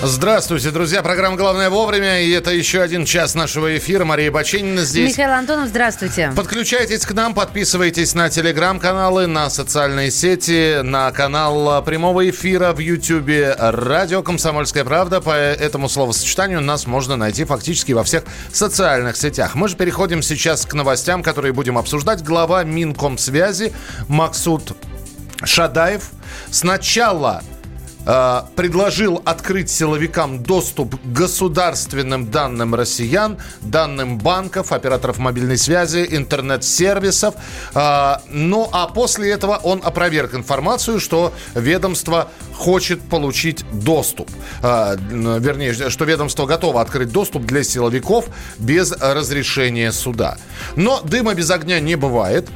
Здравствуйте, друзья. Программа «Главное вовремя». И это еще один час нашего эфира. Мария Баченина здесь. Михаил Антонов, здравствуйте. Подключайтесь к нам, подписывайтесь на телеграм-каналы, на социальные сети, на канал прямого эфира в Ютьюбе «Радио Комсомольская правда». По этому словосочетанию нас можно найти фактически во всех социальных сетях. Мы же переходим сейчас к новостям, которые будем обсуждать. Глава Минкомсвязи Максут Шадаев сначала Э, предложил открыть силовикам доступ к государственным данным россиян, данным банков, операторов мобильной связи, интернет-сервисов. Э, ну а после этого он опроверг информацию, что ведомство хочет получить доступ. Э, вернее, что ведомство готово открыть доступ для силовиков без разрешения суда. Но дыма без огня не бывает.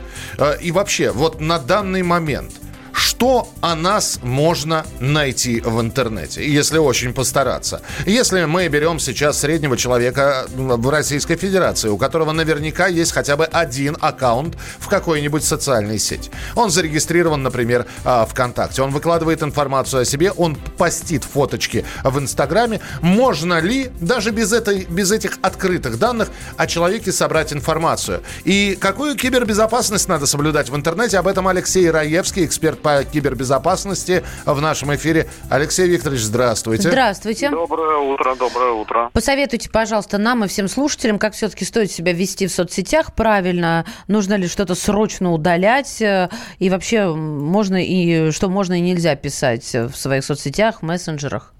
И вообще, вот на данный момент что о нас можно найти в интернете, если очень постараться? Если мы берем сейчас среднего человека в Российской Федерации, у которого наверняка есть хотя бы один аккаунт в какой-нибудь социальной сети. Он зарегистрирован, например, а, ВКонтакте. Он выкладывает информацию о себе, он постит фоточки в Инстаграме. Можно ли даже без, этой, без этих открытых данных о человеке собрать информацию? И какую кибербезопасность надо соблюдать в интернете? Об этом Алексей Раевский, эксперт по кибербезопасности в нашем эфире. Алексей Викторович, здравствуйте. Здравствуйте. Доброе утро, доброе утро. Посоветуйте, пожалуйста, нам и всем слушателям, как все-таки стоит себя вести в соцсетях правильно, нужно ли что-то срочно удалять, э, и вообще можно и что можно и нельзя писать в своих соцсетях, мессенджерах.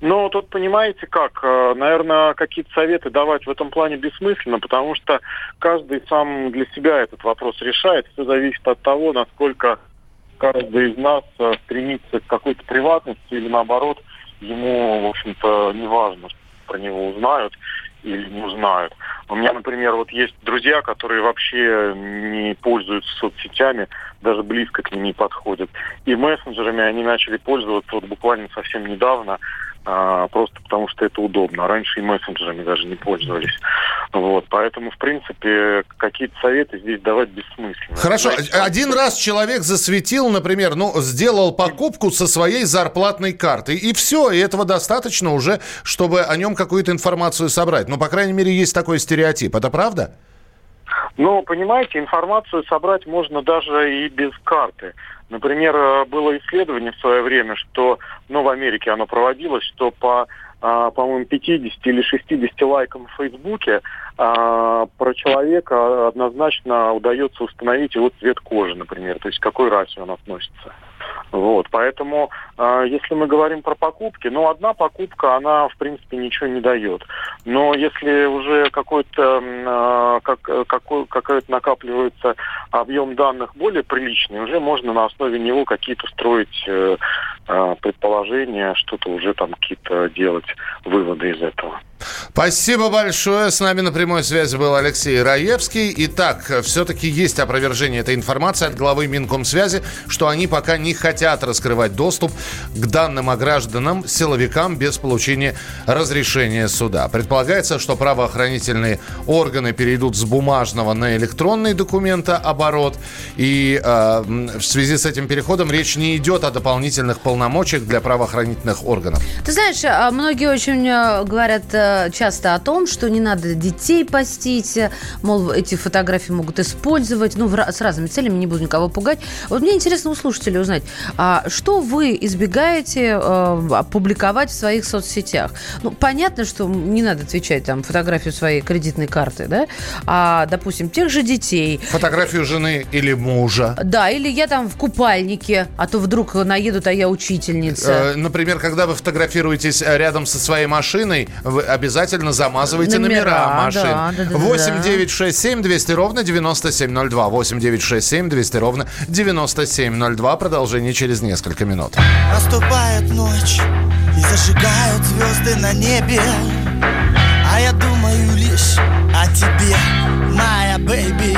Ну, тут понимаете как, э, наверное, какие-то советы давать в этом плане бессмысленно, потому что каждый сам для себя этот вопрос решает. Все зависит от того, насколько каждый из нас э, стремится к какой-то приватности или наоборот, ему, в общем-то, не важно, про него узнают или не узнают. У меня, например, вот есть друзья, которые вообще не пользуются соцсетями, даже близко к ним не подходят. И мессенджерами они начали пользоваться вот буквально совсем недавно а, просто потому что это удобно. А раньше и мессенджерами даже не пользовались. Вот, поэтому, в принципе, какие-то советы здесь давать бессмысленно. Хорошо, Знаете, один раз человек засветил, например, ну, сделал покупку со своей зарплатной карты, и все, и этого достаточно уже, чтобы о нем какую-то информацию собрать. Ну, по крайней мере, есть такой стереотип. Это правда? Ну, понимаете, информацию собрать можно даже и без карты. Например, э, было исследование в свое время, что, ну, в Америке оно проводилось, что по, а, по-моему, 50 или 60 лайкам в Фейсбуке а, про человека однозначно удается установить его цвет кожи, например, то есть к какой расе он относится. Вот, поэтому, э, если мы говорим про покупки, ну, одна покупка, она, в принципе, ничего не дает. Но если уже какой-то, э, как, какой, какой-то накапливается объем данных более приличный, уже можно на основе него какие-то строить э, э, предположения, что-то уже там какие-то делать выводы из этого. Спасибо большое. С нами на прямой связи был Алексей Раевский. Итак, все-таки есть опровержение этой информации от главы Минкомсвязи, что они пока не хотят раскрывать доступ к данным о гражданам, силовикам без получения разрешения суда. Предполагается, что правоохранительные органы перейдут с бумажного на электронный документооборот. И э, в связи с этим переходом речь не идет о дополнительных полномочиях для правоохранительных органов. Ты знаешь, а многие очень э, говорят э, часто о том, что не надо детей постить, мол, эти фотографии могут использовать, ну, с разными целями, не буду никого пугать. Вот мне интересно у слушателей узнать, а что вы избегаете э, публиковать в своих соцсетях? Ну, понятно, что не надо отвечать там фотографию своей кредитной карты, да, а, допустим, тех же детей. Фотографию жены или мужа. Да, или я там в купальнике, а то вдруг наедут, а я учительница. Э, например, когда вы фотографируетесь рядом со своей машиной, вы обязательно замазывайте номера, номера машин. Да, да, да, 8 9 6 7 200 ровно 9702. 8 9 6 7 200 ровно 9702. Продолжение через несколько минут. Наступает ночь и зажигают звезды на небе. А я думаю лишь о тебе, моя бэйби.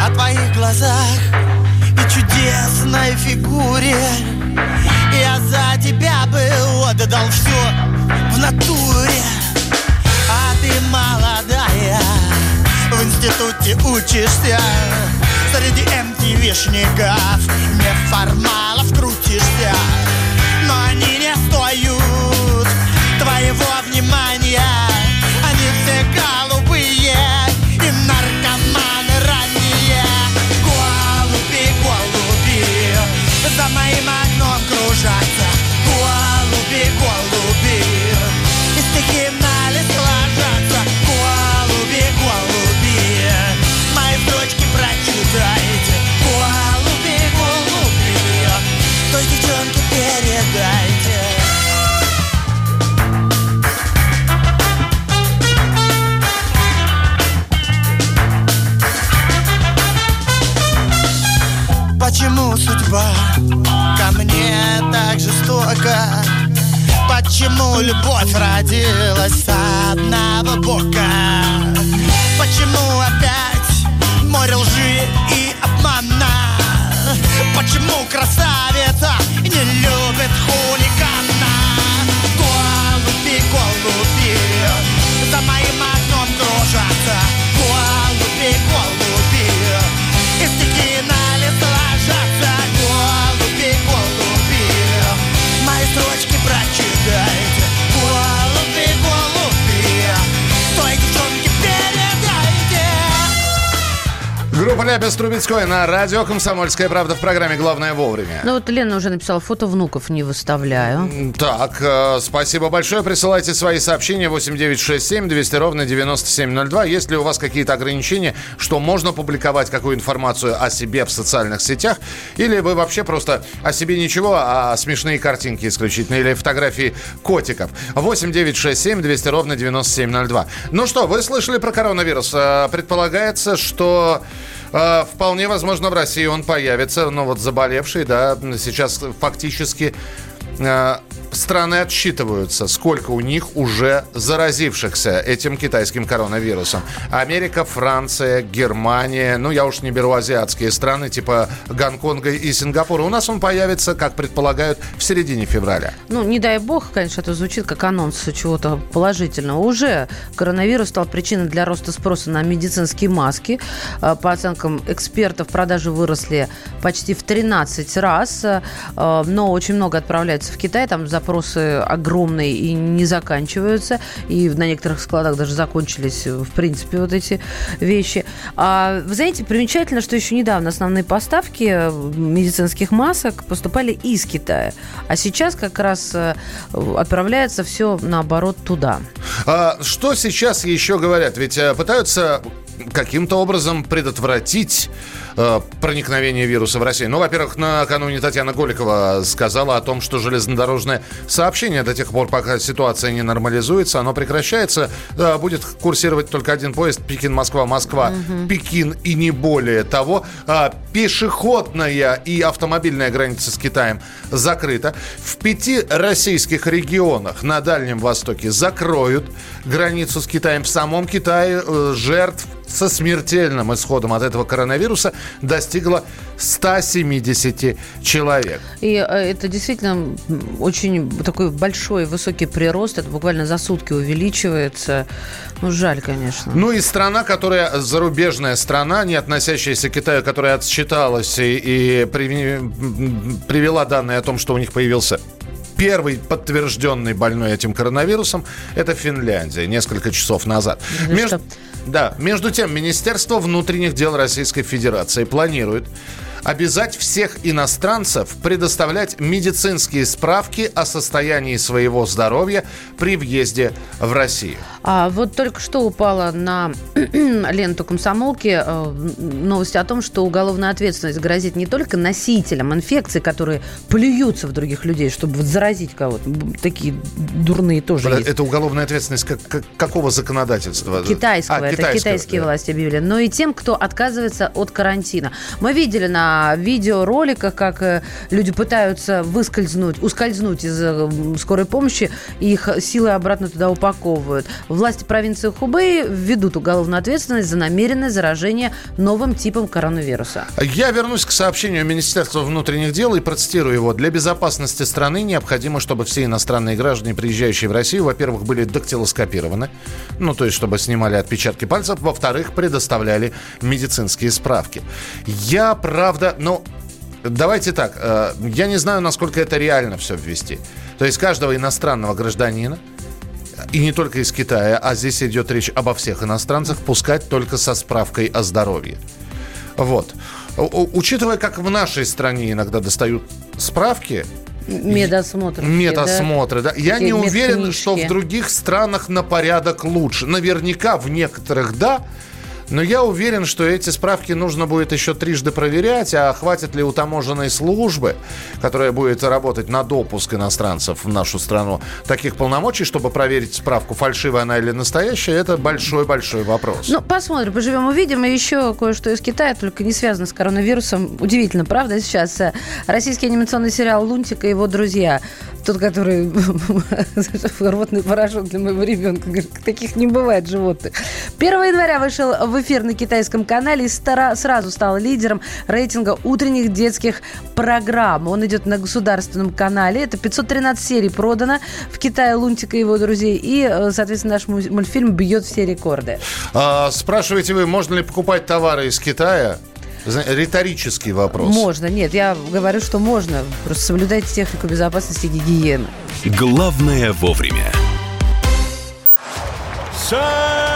О твоих глазах и чудесной фигуре. Я за тебя бы отдал все в натуре институте учишься? Среди MTV-шников Неформалов крутишься Почему любовь родилась с одного бока? Почему опять море лжи и обмана? Почему красавица Ляпис Трубецкой на радио «Комсомольская правда» в программе «Главное вовремя». Ну вот Лена уже написала, фото внуков не выставляю. Так, э, спасибо большое. Присылайте свои сообщения 8967 200 ровно 9702. Есть ли у вас какие-то ограничения, что можно публиковать какую информацию о себе в социальных сетях? Или вы вообще просто о себе ничего, а смешные картинки исключительно? Или фотографии котиков? 8967 200 ровно 9702. Ну что, вы слышали про коронавирус? Э, Предполагается, что э, вполне возможно в России он появится. Но вот заболевший, да, сейчас фактически страны отсчитываются, сколько у них уже заразившихся этим китайским коронавирусом. Америка, Франция, Германия, ну я уж не беру азиатские страны типа Гонконга и Сингапура. У нас он появится, как предполагают, в середине февраля. Ну, не дай бог, конечно, это звучит как анонс чего-то положительного. Уже коронавирус стал причиной для роста спроса на медицинские маски. А, По оценкам экспертов, продажи выросли почти в 13 раз. А, Но очень много отправляется в Китай. Там запросы огромные и не заканчиваются. И на некоторых складах даже закончились, в принципе, вот эти вещи. А, вы знаете, примечательно, что еще недавно основные поставки медицинских масок поступали из Китая. А сейчас как раз э, отправляется все наоборот туда. А, что сейчас еще говорят? Ведь э, пытаются каким-то образом предотвратить э, проникновение вируса в Россию. Ну, во-первых, накануне Татьяна Голикова сказала о том, что железнодорожное сообщение до тех пор, пока ситуация не нормализуется, оно прекращается, э, будет курсировать только один поезд Пекин-Москва, Москва, Пекин и не более того. А, пешеходная и автомобильная граница с Китаем закрыта. В пяти российских регионах на Дальнем Востоке закроют границу с Китаем. В самом Китае э, жертв со смертельным исходом от этого коронавируса достигло 170 человек. И э, это действительно очень такой большой, высокий прирост. Это буквально за сутки увеличивается. Ну, жаль, конечно. Ну и страна, которая зарубежная страна, не относящаяся к Китаю, которая отсчиталась и, и м, привела данные о том, что у них появился Первый подтвержденный больной этим коронавирусом – это Финляндия, несколько часов назад. Да Между-? Да, между тем, Министерство внутренних дел Российской Федерации планирует обязать всех иностранцев предоставлять медицинские справки о состоянии своего здоровья при въезде в Россию. А вот только что упала на ленту комсомолки э, новость о том, что уголовная ответственность грозит не только носителям инфекции, которые плюются в других людей, чтобы вот заразить кого-то. Такие дурные тоже есть. Это уголовная ответственность как- как- какого законодательства? Китайского, А, это китайского, китайские да. власти объявили. Но и тем, кто отказывается от карантина. Мы видели на на видеороликах, как э, люди пытаются выскользнуть, ускользнуть из э, скорой помощи, их силы обратно туда упаковывают. Власти провинции Хубэй ведут уголовную ответственность за намеренное заражение новым типом коронавируса. Я вернусь к сообщению Министерства внутренних дел и процитирую его. Для безопасности страны необходимо, чтобы все иностранные граждане, приезжающие в Россию, во-первых, были дактилоскопированы, ну, то есть, чтобы снимали отпечатки пальцев, во-вторых, предоставляли медицинские справки. Я, правда, ну, давайте так, э, я не знаю, насколько это реально все ввести. То есть каждого иностранного гражданина, и не только из Китая, а здесь идет речь обо всех иностранцах, пускать только со справкой о здоровье. Вот. Учитывая, как в нашей стране иногда достают справки, Медосмотр. Медосмотры, да. Я Эти не уверен, что в других странах на порядок лучше. Наверняка в некоторых да. Но я уверен, что эти справки нужно будет еще трижды проверять, а хватит ли у таможенной службы, которая будет работать на допуск иностранцев в нашу страну, таких полномочий, чтобы проверить справку, фальшивая она или настоящая, это большой-большой вопрос. Ну, посмотрим, поживем, увидим. И еще кое-что из Китая, только не связано с коронавирусом. Удивительно, правда? Сейчас э, российский анимационный сериал «Лунтик и его друзья». Тот, который рвотный порошок для моего ребенка. Таких не бывает животных. 1 января вышел в эфир на китайском канале и стара- сразу стал лидером рейтинга утренних детских программ. Он идет на государственном канале. Это 513 серий продано в Китае «Лунтик и его друзей». И, э, соответственно, наш му- мультфильм бьет все рекорды. А, спрашиваете вы, можно ли покупать товары из Китая? Риторический вопрос. Можно, нет, я говорю, что можно. Просто соблюдайте технику безопасности и гигиены. Главное вовремя. Самые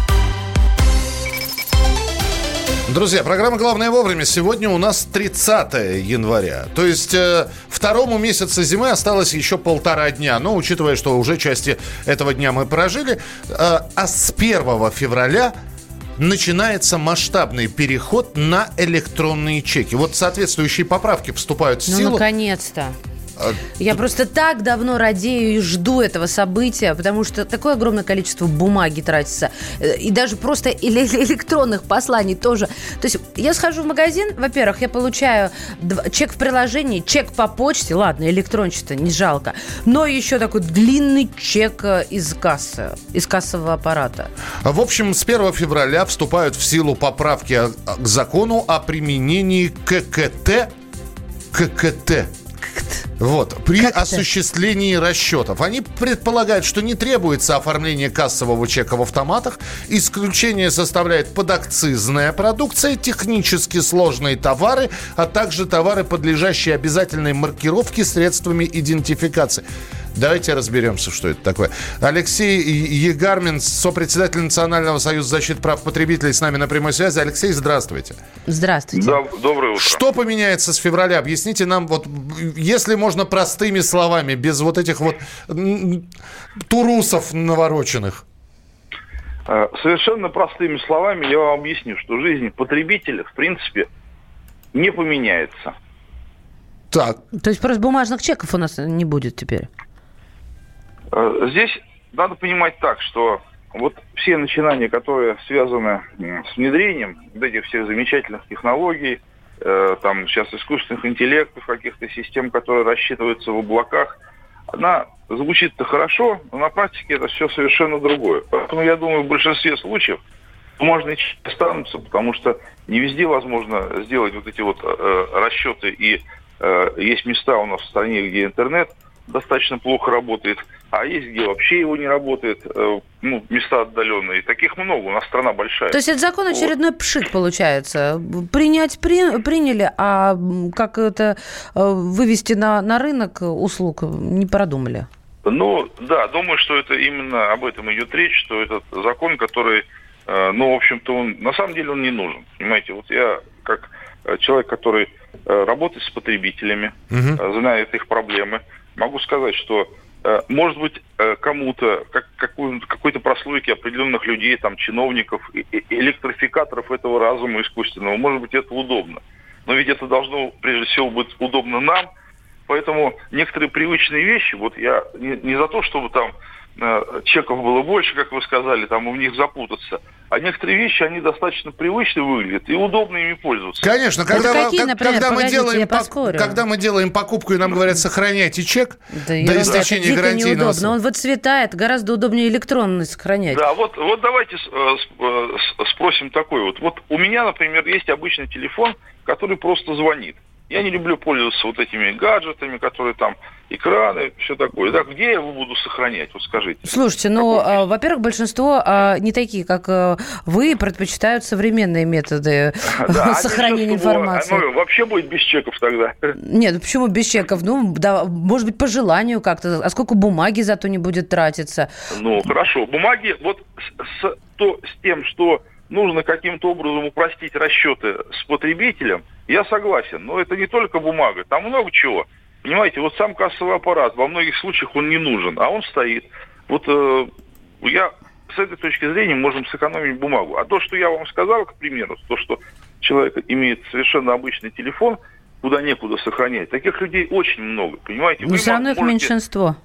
Друзья, программа «Главное вовремя». Сегодня у нас 30 января. То есть э, второму месяцу зимы осталось еще полтора дня. Но учитывая, что уже части этого дня мы прожили, э, а с 1 февраля начинается масштабный переход на электронные чеки. Вот соответствующие поправки вступают в Ну, силу. Наконец-то. Я просто так давно радею и жду этого события, потому что такое огромное количество бумаги тратится. Э, И даже просто эле- электронных посланий тоже. То есть я схожу в магазин, во-первых, я получаю чек в приложении, чек по почте, ладно, электрончик-то не жалко, но еще такой длинный чек э, из кассы, из кассового аппарата. В общем, с 1 февраля вступают в силу поправки о- к закону о применении ККТ. ККТ. Вот, при Как это? осуществлении расчетов. Они предполагают, что не требуется оформление кассового чека в автоматах. Исключение составляет подакцизная продукция, технически сложные товары, а также товары, подлежащие обязательной маркировке средствами идентификации. Давайте разберемся, что это такое. Алексей Егармин, сопредседатель Национального союза защиты прав потребителей, с нами на прямой связи. Алексей, здравствуйте. Здравствуйте. Да, доброе утро. Что поменяется с февраля? Объясните нам, вот, если можно простыми словами, без вот этих вот турусов навороченных. Э, Совершенно простыми словами я вам объясню, что жизнь потребителя, в принципе, не поменяется. Так, То есть просто бумажных чеков у нас не будет теперь. Э, Здесь надо понимать так, что вот все начинания, которые связаны с внедрением вот этих всех замечательных технологий, э, там сейчас искусственных интеллектов, каких-то систем, которые рассчитываются в облаках, она звучит-то хорошо, но на практике это все совершенно другое. Поэтому я думаю, в большинстве случаев бумажные чеки останутся, потому что не везде возможно сделать вот эти вот э, расчеты. И э, есть места у нас в стране, где интернет достаточно плохо работает, а есть где вообще его не работает, э, ну, места отдаленные. Таких много, у нас страна большая. То есть это закон очередной пшик получается. Принять при, приняли, а как это э, вывести на, на рынок услуг не продумали? Ну, да, думаю, что это именно об этом идет речь, что этот закон, который, э, ну, в общем-то, он, на самом деле он не нужен. Понимаете, вот я как человек, который работает с потребителями, угу. знает их проблемы, могу сказать, что э, может быть, э, кому-то, как, какой-то прослойке определенных людей, там, чиновников, электрификаторов этого разума искусственного, может быть, это удобно. Но ведь это должно, прежде всего, быть удобно нам. Поэтому некоторые привычные вещи, вот я не, не за то, чтобы там чеков было больше, как вы сказали, там в них запутаться. А некоторые вещи, они достаточно привычно выглядят и удобно ими пользоваться. Конечно, когда, какие, как, например, когда, мы делаем, по, когда мы делаем покупку и нам говорят, сохраняйте чек да, до истечения гарантийного неудобно. Он выцветает, гораздо удобнее электронно сохранять. Да, вот, вот давайте э, спросим такой вот. Вот у меня, например, есть обычный телефон, который просто звонит. Я не люблю пользоваться вот этими гаджетами, которые там экраны, все такое. Да, где я его буду сохранять? Вот скажите. Слушайте, ну, а, во-первых, большинство а, не такие, как а, вы, предпочитают современные методы да, сохранения информации. Ну, вообще будет без чеков тогда. Нет, ну почему без чеков? Ну, да, может быть, по желанию как-то. А сколько бумаги зато не будет тратиться? Ну, хорошо. Бумаги, вот с, с, то, с тем, что нужно каким-то образом упростить расчеты с потребителем, я согласен. Но это не только бумага, там много чего. Понимаете, вот сам кассовый аппарат, во многих случаях он не нужен, а он стоит. Вот э, я с этой точки зрения можем сэкономить бумагу. А то, что я вам сказал, к примеру, то, что человек имеет совершенно обычный телефон, куда некуда сохранять, таких людей очень много, понимаете? Но все равно их меньшинство.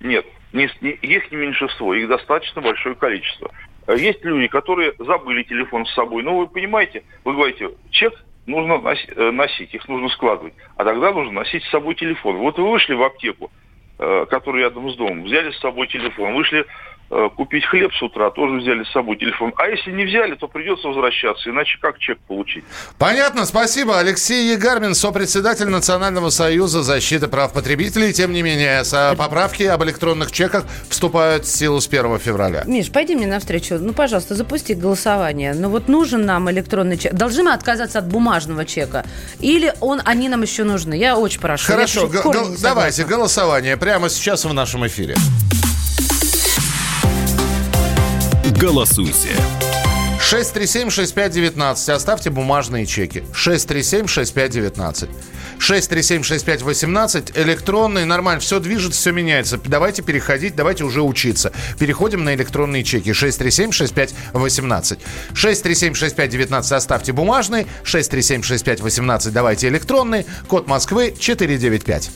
Нет, не, не, их не меньшинство, их достаточно большое количество. Есть люди, которые забыли телефон с собой. Но вы понимаете, вы говорите, чек нужно э, носить, их нужно складывать. А тогда нужно носить с собой телефон. Вот вы вышли в аптеку, э, которая рядом с домом, взяли с собой телефон, вышли купить хлеб с утра, тоже взяли с собой телефон. А если не взяли, то придется возвращаться, иначе как чек получить? Понятно, спасибо. Алексей Егармин, сопредседатель Национального союза защиты прав потребителей. Тем не менее, поправки об электронных чеках вступают в силу с 1 февраля. Миш, пойди мне навстречу. Ну, пожалуйста, запусти голосование. Ну вот нужен нам электронный чек. Должны мы отказаться от бумажного чека? Или он, они нам еще нужны? Я очень прошу. Хорошо, давайте голосование прямо сейчас в нашем эфире. Голосуйте. 637-6519. Оставьте бумажные чеки. 637-6519. 637-6518. Электронный, нормально, все движется, все меняется. Давайте переходить, давайте уже учиться. Переходим на электронные чеки. 637-6518. 637-6519. Оставьте бумажные. 637-6518. Давайте электронные. Код Москвы 495.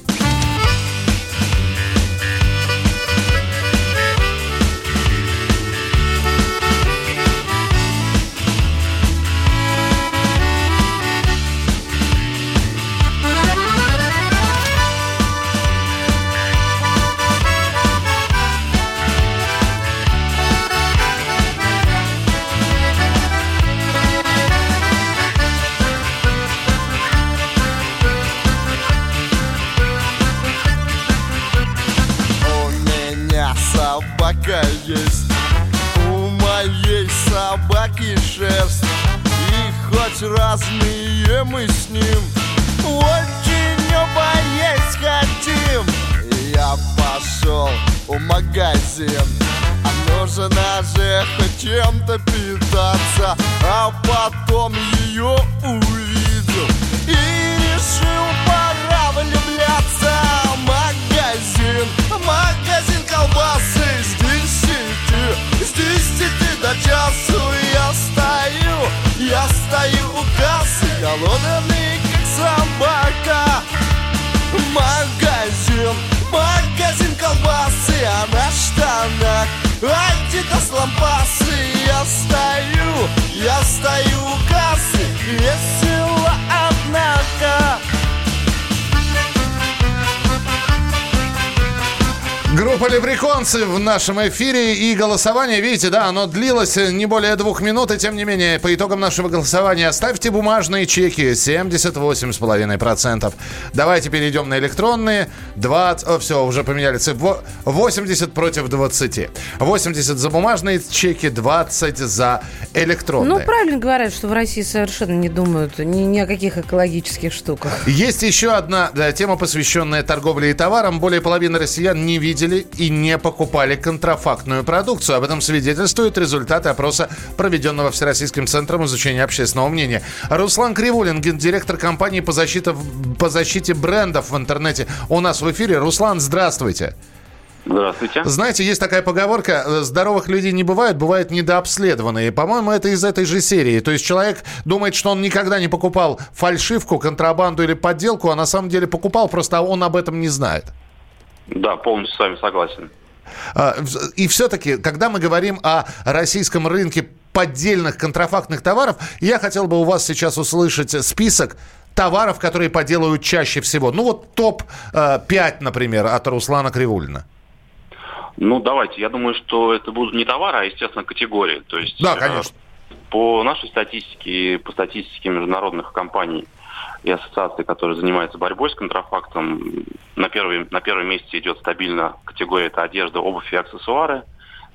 lambaço полиприконцы в нашем эфире и голосование, видите, да, оно длилось не более двух минут, и тем не менее, по итогам нашего голосования оставьте бумажные чеки 78,5%. Давайте перейдем на электронные. 20, о, все, уже поменяли цифру. 80 против 20. 80 за бумажные чеки, 20 за электронные. Ну, правильно говорят, что в России совершенно не думают ни, ни о каких экологических штуках. Есть еще одна да, тема, посвященная торговле и товарам. Более половины россиян не видели и не покупали контрафактную продукцию. Об этом свидетельствуют результаты опроса, проведенного Всероссийским центром изучения общественного мнения. Руслан Кривулин, гендиректор компании по защите, по защите брендов в интернете, у нас в эфире. Руслан, здравствуйте. Здравствуйте. Знаете, есть такая поговорка, э, здоровых людей не бывает, бывают недообследованные. По-моему, это из этой же серии. То есть человек думает, что он никогда не покупал фальшивку, контрабанду или подделку, а на самом деле покупал, просто он об этом не знает. Да, полностью с вами согласен. А, И все-таки, когда мы говорим о российском рынке поддельных контрафактных товаров, я хотел бы у вас сейчас услышать список товаров, которые поделают чаще всего. Ну вот топ-5, например, от Руслана Кривулина. Ну, давайте. Я думаю, что это будут не товары, а, естественно, категории. То есть, Да, э, конечно. По нашей статистике, по статистике международных компаний и ассоциаций, которые занимаются борьбой с контрафактом, на, первый, на первом месте идет стабильно категория это одежда, обувь и аксессуары.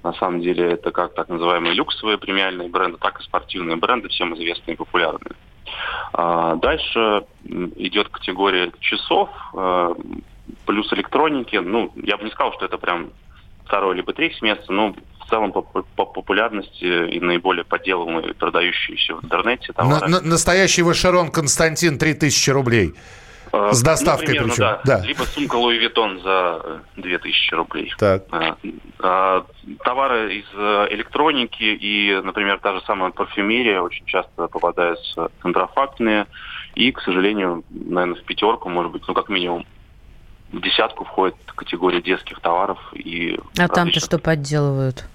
На самом деле это как так называемые люксовые премиальные бренды, так и спортивные бренды, всем известные и популярные. А, Дальше идет категория часов, э, плюс электроники. Ну, я бы не сказал, что это прям второе либо третье место, но в целом по, по популярности и наиболее подделываемые, продающиеся в интернете На- товары. на- настоящий Вашерон Константин 3000 рублей. Э, с доставкой ну, примерно, причем, Да. да. Либо сумка Луи Виттон за э, 2000 рублей. Так. А, а, Товары из э, электроники и, например, та же самая парфюмерия очень часто попадаются контрафактные. И, к сожалению, наверное, в пятерку, может быть, ну, как минимум, в десятку входит категория детских товаров. И А там-то что подделывают?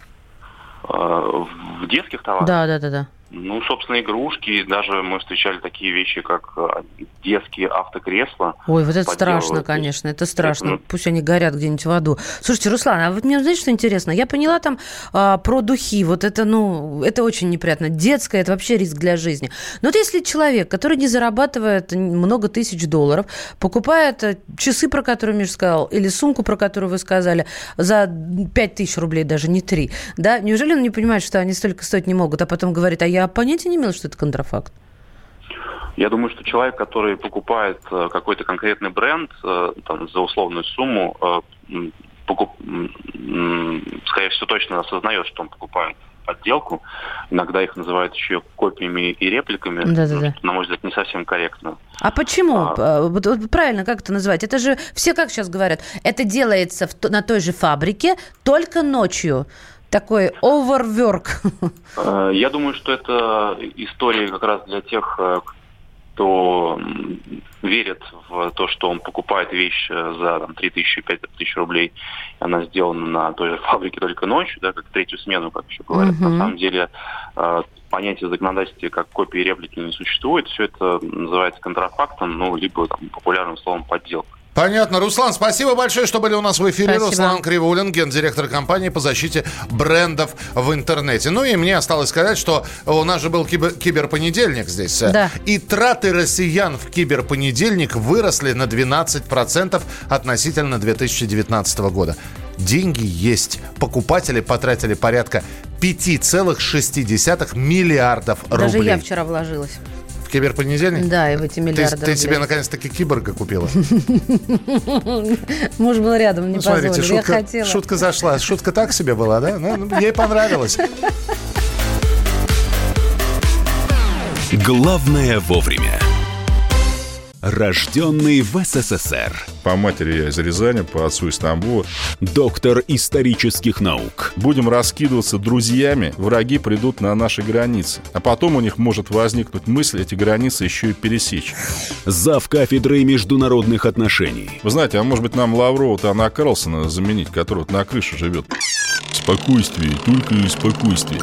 Э, В детских товарах? Да, да, да, да. Ну, собственно, игрушки. Даже мы встречали такие вещи, как э, детские автокресла. Ой, вот это страшно, конечно, это страшно. Это, Пусть они горят где-нибудь в аду. Слушайте, Руслан, а вот мне знаете, что интересно? Я поняла там а, про духи. Вот это, ну, это очень неприятно. Детское, это вообще риск для жизни. Но вот если человек, который не зарабатывает много тысяч долларов, покупает э, часы, про которые Миша сказал, или сумку, про которую вы сказали, за 5 тысяч рублей, даже не 3, да, неужели он не понимает, что они столько стоить не могут, а потом говорит, а я понятия не имела, что это контрафакт? Я думаю, что человек, который покупает э, какой-то конкретный бренд э, там, за условную сумму, э, покуп- скорее всего, точно осознает, что он покупает подделку. Иногда их называют еще копиями и репликами. Да-да-да. что, На мой взгляд, не совсем корректно. А почему? А. Правильно, как это называть? Это же все как сейчас говорят, это делается на той же фабрике, только ночью. Такой overwork. Э, Я думаю, что это история как раз для тех, э, кто верит в то, что он покупает вещь э, за там, 3 тысячи, 5 тысяч рублей, и она сделана на той же фабрике только ночью, да, как третью смену, как еще говорят. Мгм. На самом деле понятие в законодательстве как копии реплики не существует. Все это называется контрафактом, ну, либо там, популярным словом подделка. Понятно. Руслан, спасибо большое, что были у нас в эфире. Спасибо. Руслан Кривулин, гендиректор компании по защите брендов в интернете. Ну и мне осталось сказать, что у нас же был кибер- киберпонедельник здесь. Да. И траты россиян в киберпонедельник выросли на 12% относительно 2019 года. Деньги есть. Покупатели потратили порядка 5,6 миллиардов Даже рублей. я вчера вложилась. Киберпонедельник? Да, и в эти Ты, миллиарды ты себе рублей. наконец-таки киборга купила? Муж был рядом, не Ну, смотрите, позволил. Я шутка, хотела. шутка зашла. Шутка так себе была, да? Ну, ну, ей понравилось. Главное вовремя. Рожденный в СССР. По матери я из Рязани, по отцу из Тамбова. Доктор исторических наук. Будем раскидываться друзьями, враги придут на наши границы. А потом у них может возникнуть мысль эти границы еще и пересечь. Зав кафедрой международных отношений. Вы знаете, а может быть нам Лаврова-то Анна Карлсона заменить, который вот на крыше живет? Спокойствие, только спокойствие.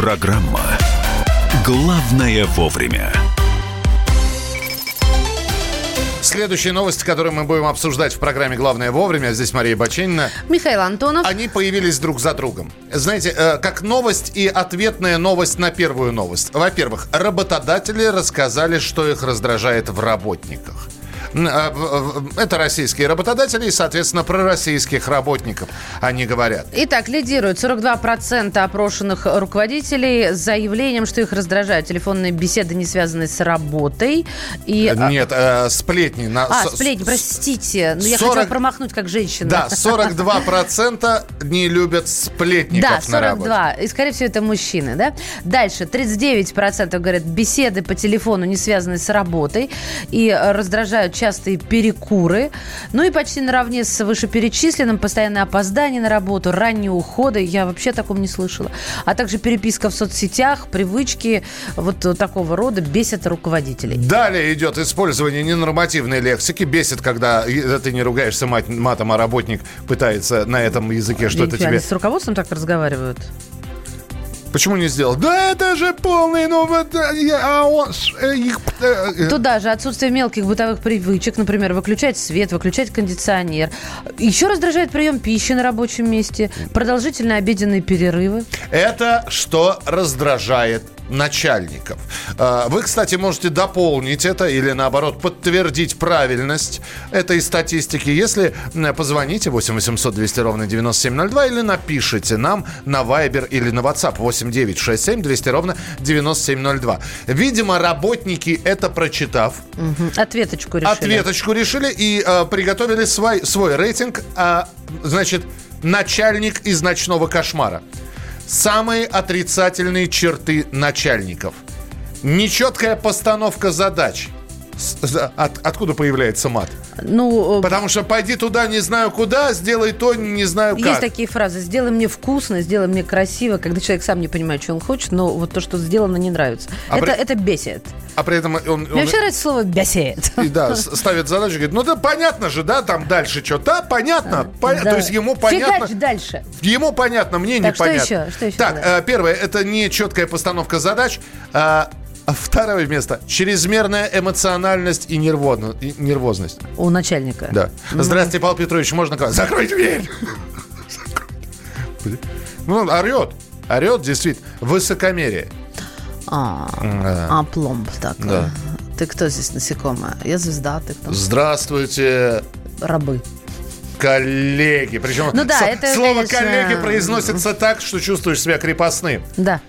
Программа «Главное вовремя». Следующие новости, которые мы будем обсуждать в программе «Главное вовремя», здесь Мария Баченина, Михаил Антонов. они появились друг за другом. Знаете, э, как новость и ответная новость на первую новость. Во-первых, работодатели рассказали, что их раздражает в работниках. А, Это российские работодатели и, соответственно, про российских работников они говорят. Итак, лидирует 42% опрошенных руководителей с заявлением, что их раздражают телефонные беседы, не связанные с работой. И, а, Нет, э, сплетни. На, а, сплетни, простите. Но я 40 хотела промахнуть как женщина. Да, 42% не любят сплетников Да, на работе. 42. И, скорее всего, это мужчины, да? Дальше, 39% говорят, беседы по телефону не связаны с работой и раздражают частые перекуры. Ну и почти наравне с вышеперечисленным постоянное опоздание на работу, ранние уходы. Я вообще о таком не слышала. А также переписка в соцсетях, привычки вот такого рода бесят руководителей. Далее идет использование ненормативной лексики. Бесит, когда ты не ругаешься мат- матом, а работник пытается на этом языке что-то тебе... с руководством так разговаривают? Почему не сделал? Да это же полный, ну вот, э, я- а он... э, их, э, э». Туда же отсутствие мелких бытовых привычек, например, выключать свет, выключать кондиционер. Еще раздражает прием пищи на рабочем месте, продолжительные обеденные перерывы. Это что раздражает начальников. Э, Вы, кстати, можете дополнить это или, наоборот, подтвердить правильность этой статистики, если позвоните 8 800 200 ровно 9702 или напишите нам на Viber или на WhatsApp 8 9 6 7 200 ровно 9702. Видимо, работники это прочитав. Ответочку решили. ответочку решили и э, приготовили свой, свой рейтинг. А, значит, начальник из ночного кошмара. Самые отрицательные черты начальников. Нечеткая постановка задач. От- откуда появляется мат? Ну, э, Потому что пойди туда, не знаю куда, сделай то, не знаю как. есть такие фразы. Сделай мне вкусно, сделай мне красиво, когда человек сам не понимает, что он хочет, но вот то, что сделано, не нравится. А это, при- это бесит. А при этом он, он- Мне вообще нравится слово бесит. и да, ставит задачу, говорит, ну да понятно же, да, там дальше что. Да, понятно. пон- Да. То есть ему понятно. Фигач дальше. Ему понятно, мне Так, что непонятно. еще? Что еще Так, тогда? э, первое, это не четкая постановка задач. А, второе место. Чрезмерная эмоциональность и, нервозно- и нервозность. У начальника. Да. Здравствуйте, Павел Петрович, можно к вам? Закрой дверь! Ну, орет. Орет, действительно. Высокомерие. А, а пломб так. Да. Ты кто здесь насекомое? Я звезда, ты кто? Здравствуйте, Рабы. коллеги. Причем Ну да, с- это, слово конечно, коллеги произносится так, что чувствуешь себя крепостным. Да.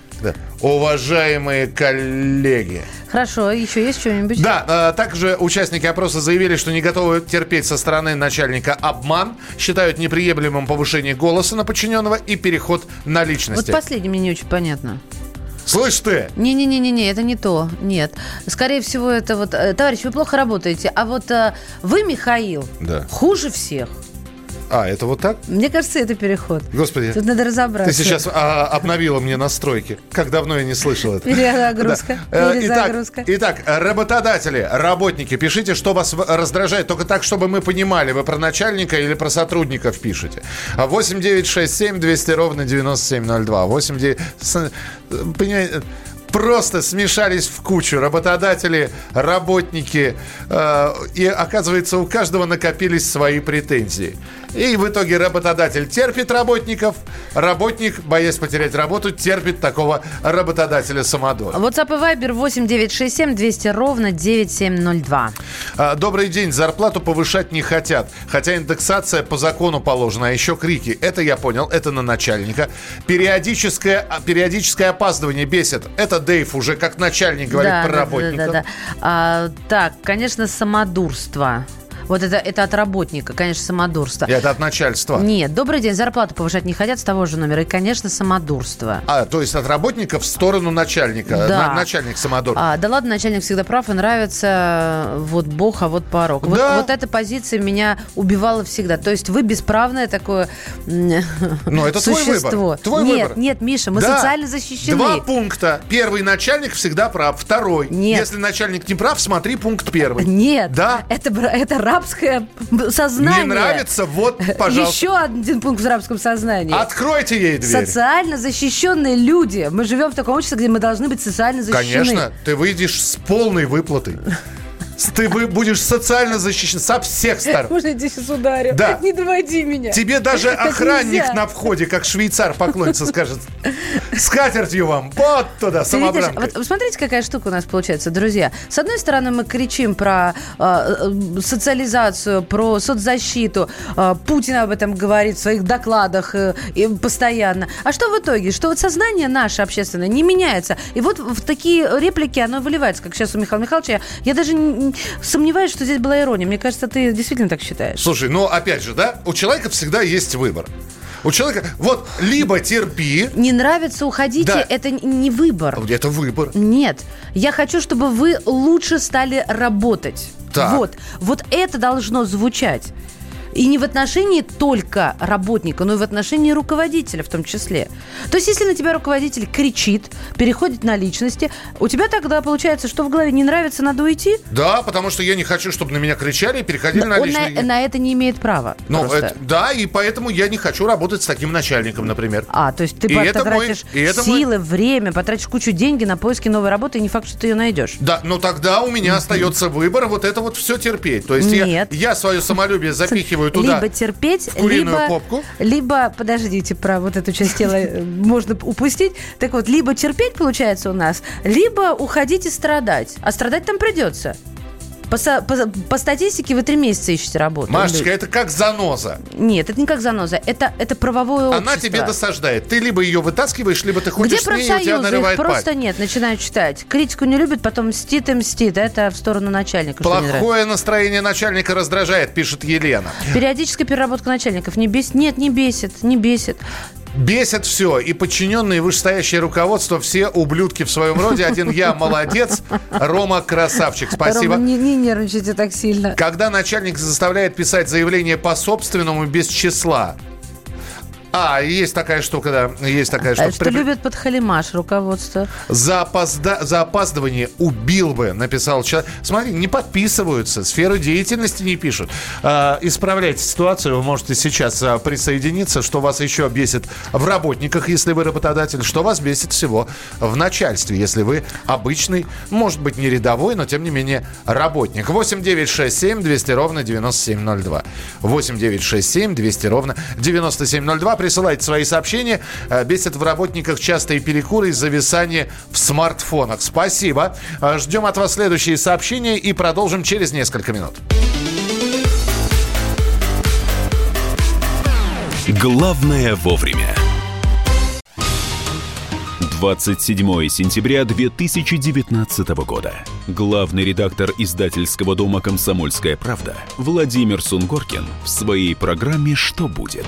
Уважаемые коллеги. Хорошо, еще есть что-нибудь? Да, э, также участники опроса заявили, что не готовы терпеть со стороны начальника обман, считают неприемлемым повышение голоса на подчиненного и переход на Вот личности. последнее мне не очень понятно. Слышь ты, Не-не-не-не, это не то. Нет. Скорее всего, это вот... э, Товарищ, вы плохо работаете. А вот э, вы, Михаил, Да. хуже всех. А, это вот так? Мне кажется, это переход. Господи, Тут надо разобраться. ты сейчас а, обновила мне настройки. Как давно я не слышал это. Перезагрузка. Да. Э, Перезагрузка. Итак, итак, работодатели, работники, пишите, что вас раздражает, только так, чтобы мы понимали, вы про начальника или про сотрудников пишете. А 8 9 6 7 200 ровно 9702. 8 9... с- Понимаете, просто смешались в кучу работодатели, работники, э, и оказывается у каждого накопились свои претензии. И в итоге работодатель терпит работников, работник, боясь потерять работу, терпит такого работодателя самодура. WhatsApp и Viber 8 967 200 ровно 9702. А, Добрый день. Зарплату повышать не хотят. Хотя индексация по закону положена, а еще крики. Это я понял, это на начальника. Периодическое, а, периодическое опаздывание бесит. Это Дейв уже как начальник говорит да, про да, работников. Да, да, да. А, так, конечно, самодурство. Вот это, это от работника, конечно, самодурство. Это от начальства. Нет, добрый день, зарплату повышать не хотят с того же номера. И, конечно, самодурство. А, то есть от работника в сторону начальника. Да. На- начальник самодур. А, да ладно, начальник всегда прав и нравится вот бог, а вот порог. Вот, Да. вот эта позиция меня убивала всегда. То есть вы бесправное такое Ну, это твой существо. выбор. Твой нет, выбор. нет, Миша, мы Да. социально защищены. Два пункта. Первый начальник всегда прав. Второй. Нет. Если начальник не прав, смотри пункт первый. Нет, Да. это, это рабское сознание. Не нравится? Вот, пожалуйста. Еще один пункт в рабском сознании. Откройте ей дверь. Социально защищенные люди. Мы живем в таком обществе, где мы должны быть социально защищены. Конечно, ты выйдешь с полной выплатой. Ты будешь социально защищен со всех сторон. Можно я сейчас ударю? Да. Не доводи меня. Тебе даже Так охранник нельзя. на входе, как швейцар, поклонится, скажет. С катертью вам, вот туда, самобранкой. вот смотрите, какая штука у нас получается, друзья. С одной стороны, мы кричим про э, э, социализацию, про соцзащиту. Э, Путин об этом говорит в своих докладах э, и постоянно. А что в итоге? Что вот сознание наше общественное не меняется. И вот в такие реплики оно выливается, как сейчас у Михаила Михайловича. Я, я даже не- сомневаюсь, что здесь была ирония. Мне кажется, ты действительно так считаешь. Слушай, ну опять же, да, у человека всегда есть выбор. У человека, вот, либо терпи, Не нравится, уходите. Да. Это не выбор. это выбор. Нет, я хочу, чтобы вы лучше стали работать. Так. Вот, вот это должно звучать. И не в отношении только работника, но и в отношении руководителя в том числе. То есть, если на тебя руководитель кричит, переходит на личности, у тебя тогда получается, что в голове не нравится, надо уйти? Да, потому что я не хочу, чтобы на меня кричали и переходили на Он личные... на, на это не имеет права. Ну, это- да, и поэтому я не хочу работать с таким начальником, например. А, то есть ты И это мой- потратишь и это мой- силы, время, потратишь кучу деньги на поиски новой работы, и не факт, что ты ее найдешь. Да, но тогда у меня остается выбор вот это вот все терпеть. То есть я, Нет. я свое самолюбие запихиваю туда. Либо терпеть, либо, попку. либо, подождите, про вот эту часть тела э, можно упустить. Так вот, либо терпеть, получается, у нас, либо уходить и страдать. А страдать там придется. По, по- по статистике вы три месяца ищете работу. Машечка, это как заноза. Нет, это не как заноза. Это, это правовое Она общество. тебе досаждает. Ты либо ее вытаскиваешь, либо ты ходишь Где с ней, и у тебя профсоюзы? Их нарывает просто палец. нет. Начинают читать. Критику не любят, потом мстит и мстит. Это в сторону начальника. Плохое настроение начальника раздражает, пишет Елена. Периодическая переработка начальников не бесит? Нет, не бесит, не бесит. Бесит все. И подчиненные и вышестоящее руководство все ублюдки в своем роде. Один я молодец, Рома красавчик. Спасибо. Рома, не, не нервничайте так сильно. Когда начальник заставляет писать заявление по собственному без числа. А, есть такая штука, да, есть такая А штука. Что При- любят подхалимаш руководство. За, опозда- за опаздывание убил бы, написал человек. Смотри, не подписываются, сферу деятельности не пишут. А, исправляйте ситуацию, вы можете сейчас а, присоединиться, что вас еще бесит в работниках, если вы работодатель, что вас бесит всего в начальстве, если вы обычный, может быть, не рядовой, но тем не менее работник. 8 9 6 7 200 ровно 9702. 8 9 6 7 200 ровно 9702. Присылайте свои сообщения. Э, Бесит в работниках частые перекуры и зависание в смартфонах. Спасибо. Э, Ждем от вас следующие сообщения и продолжим через несколько минут. Главное вовремя. 27 сентября 2019 года. Главный редактор издательского дома «Комсомольская правда» Владимир Сунгоркин в своей программе «Что будет?».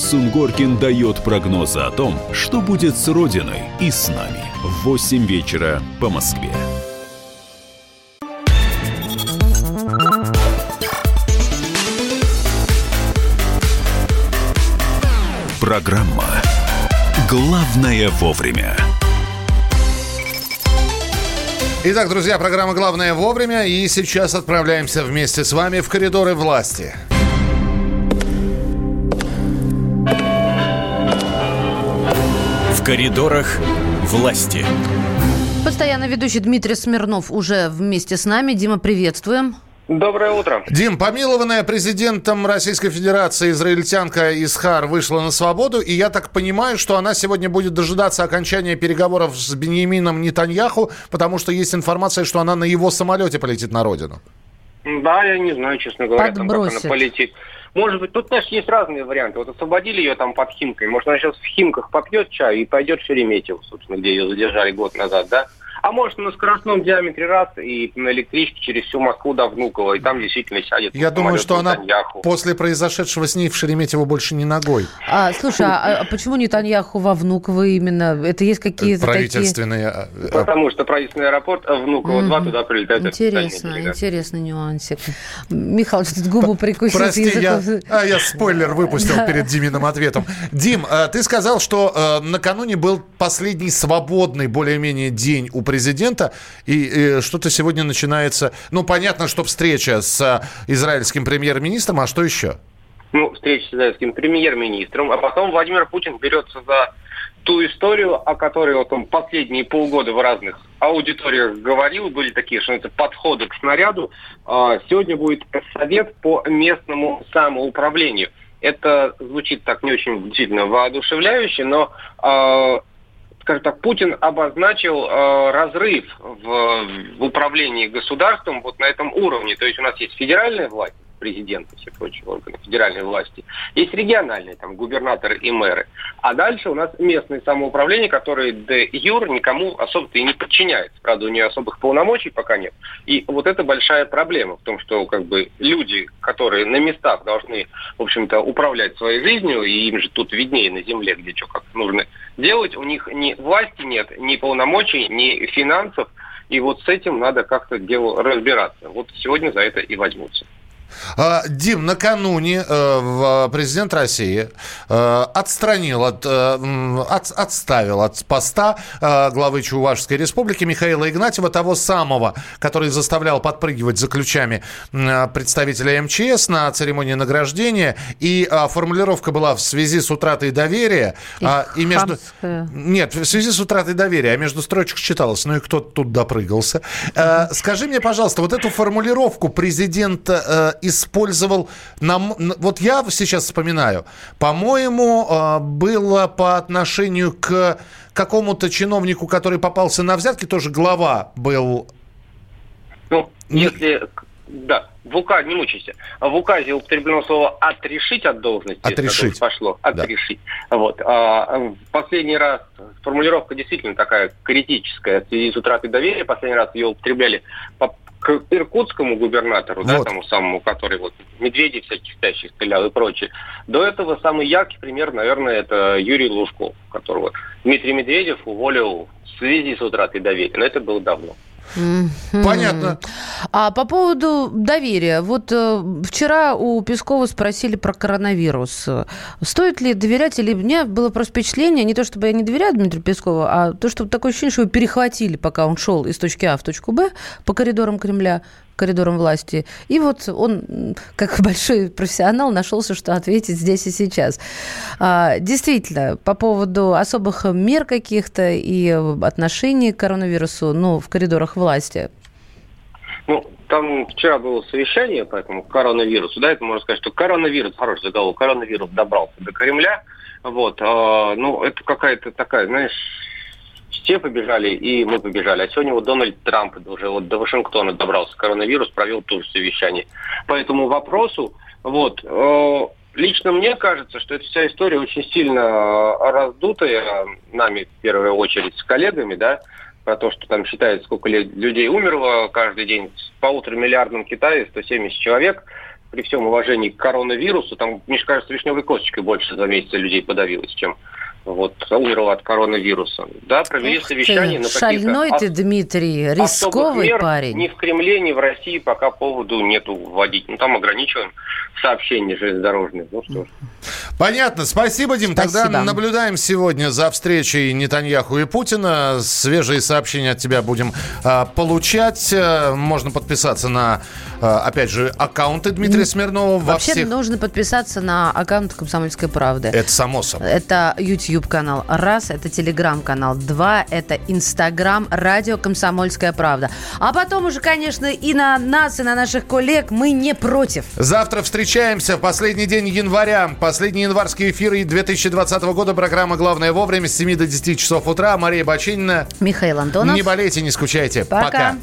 Сунгоркин дает прогнозы о том, что будет с Родиной и с нами в 8 вечера по Москве. Программа «Главное вовремя». Итак, друзья, программа «Главное вовремя». И сейчас отправляемся вместе с вами в коридоры власти. Коридорах власти. Постоянно ведущий Дмитрий Смирнов уже вместе с нами. Дима, приветствуем. Доброе утро. Дим, помилованная президентом Российской Федерации израильтянка Исхар вышла на свободу, и я так понимаю, что она сегодня будет дожидаться окончания переговоров с Беньямином Нетаньяху, потому что есть информация, что она на его самолете полетит на родину. Да, я не знаю, честно говоря, там, как Подбросит. она полетит. Может быть, тут, знаешь, есть разные варианты. Вот освободили ее там под Химкой. Может, она сейчас в Химках попьет чай и пойдет в Шереметьево, собственно, где ее задержали год назад, да? А может, на скоростном диаметре раз и на электричке через всю Москву до Внуково, и там действительно сядет Я думаю, что она после произошедшего с ней в Шереметьево больше не ногой. А, слушай, а, а почему Нетаньяху во Внуково именно? Это есть какие-то такие... Правительственные. а, а, Потому что правительственный аэропорт а Внуково 2 Мгм. туда прилетает. Интересно, интересный нюансик. Михаил, что тут губу прикусил Прости, я, а, я спойлер выпустил перед Диминым ответом. Дим, а, ты сказал, что а, накануне был последний свободный более-менее день у президента, и, э, что-то сегодня начинается... Ну, понятно, что встреча с а, израильским премьер-министром, а что еще? ну, встреча с израильским премьер-министром, а потом Владимир Путин берется за ту историю, о которой вот он последние полгода в разных аудиториях говорил, были такие, что это подходы к снаряду. А, Сегодня будет совет по местному самоуправлению. Это звучит так не очень действительно воодушевляюще, но а, скажем так, Путин обозначил э, разрыв в, в управлении государством вот на этом уровне. То есть у нас есть федеральная власть, президент и все прочие органы федеральной власти. Есть региональные, там, губернаторы и мэры. А дальше у нас местное самоуправление, которое де юр никому особо-то и не подчиняется. Правда, у нее особых полномочий пока нет. И вот это большая проблема в том, что как бы люди, которые на местах должны, в общем-то, управлять своей жизнью, и им же тут виднее на земле, где что как нужно делать, у них ни власти нет, ни полномочий, ни финансов, и вот с этим надо как-то делу разбираться. Вот сегодня за это и возьмутся. А, Дим, накануне э, президент России э, отстранил, от, э, от- отставил от поста главы Чувашской республики Михаила Игнатьева, того самого, который заставлял подпрыгивать за ключами представителя МЧС на церемонии награждения. И формулировка была в связи с утратой доверия. И а, и между... хамская. Нет, в связи с утратой доверия, а между строчек читалось, ну и кто тут допрыгался. Скажи мне, пожалуйста, вот эту формулировку президент э, использовал, нам, вот я сейчас вспоминаю, по-моему, э, было по отношению к какому-то чиновнику, который попался на взятки, тоже глава был. Ну, если... Да, в указе, не мучайся. В указе употреблено слово «отрешить от должности». Отрешить. Пошло. Отрешить. Вот. А, в последний раз формулировка действительно такая критическая в связи с утратой доверия. Последний раз ее употребляли по- к иркутскому губернатору, да, Вот. тому самому, который вот медведей всяких спящих стрелял и прочее. До этого самый яркий пример, наверное, это Юрий Лужков, которого Дмитрий Медведев уволил в связи с утратой доверия. Но это было давно. Мгм. Понятно. А по поводу доверия. Вот э, вчера у Пескова спросили про коронавирус. Стоит ли доверять или... У меня было просто впечатление, не то чтобы я не доверяю Дмитрию Пескову, а то, что такое ощущение, что его перехватили, пока он шел из точки А в точку Б по коридорам Кремля, коридорам власти. И вот он, как большой профессионал, нашелся, что ответить здесь и сейчас. А, Действительно, по поводу особых мер каких-то и отношений к коронавирусу, ну, в коридорах власти. Ну, там вчера было совещание по этому коронавирусу, да, это можно сказать, что коронавирус, хороший заголовок, коронавирус добрался до Кремля, вот, а, ну, это какая-то такая, знаешь, все побежали, и мы побежали. А сегодня вот Дональд Трамп уже вот до Вашингтона добрался коронавирус, провел тоже совещание. По этому вопросу, вот, э, лично мне кажется, что эта вся история очень сильно э, раздутая нами, в первую очередь, с коллегами, да, про то, что там считают, сколько людей умерло каждый день. В полуторамиллиардном Китае 170 человек. При всем уважении к коронавирусу, там, мне кажется, вишневой косточкой больше за месяц людей подавилось, чем вот умерло от коронавируса. Да, провели Ух совещание, ты, каких-то шальной ты, Дмитрий, рисковый мер парень. Ни в Кремле, ни в России пока поводу нету вводить. Ну, там ограничиваем сообщения железнодорожные. Ну что ж. Понятно. Спасибо, Дим. Тогда Спасибо. наблюдаем сегодня за встречей Нетаньяху и Путина. Свежие сообщения от тебя будем а, получать. А, Можно подписаться на, а, опять же, аккаунты Дмитрия Смирнова во Вообще всех... нужно подписаться на аккаунт «Комсомольской правды». Это само собой. Это YouTube YouTube-канал. Раз, это Телеграм-канал. Два, это Инстаграм, радио «Комсомольская правда». А потом уже, конечно, и на нас, и на наших коллег мы не против. Завтра встречаемся в последний день января. Последние январские эфиры 2020 года. Программа «Главное вовремя» с 7 до 10 часов утра. Мария Бочинина. Михаил Антонов. Не болейте, не скучайте. Пока. Пока.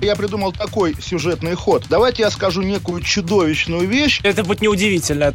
Я придумал такой сюжетный ход. Давайте я скажу некую чудовищную вещь. Это будет неудивительно.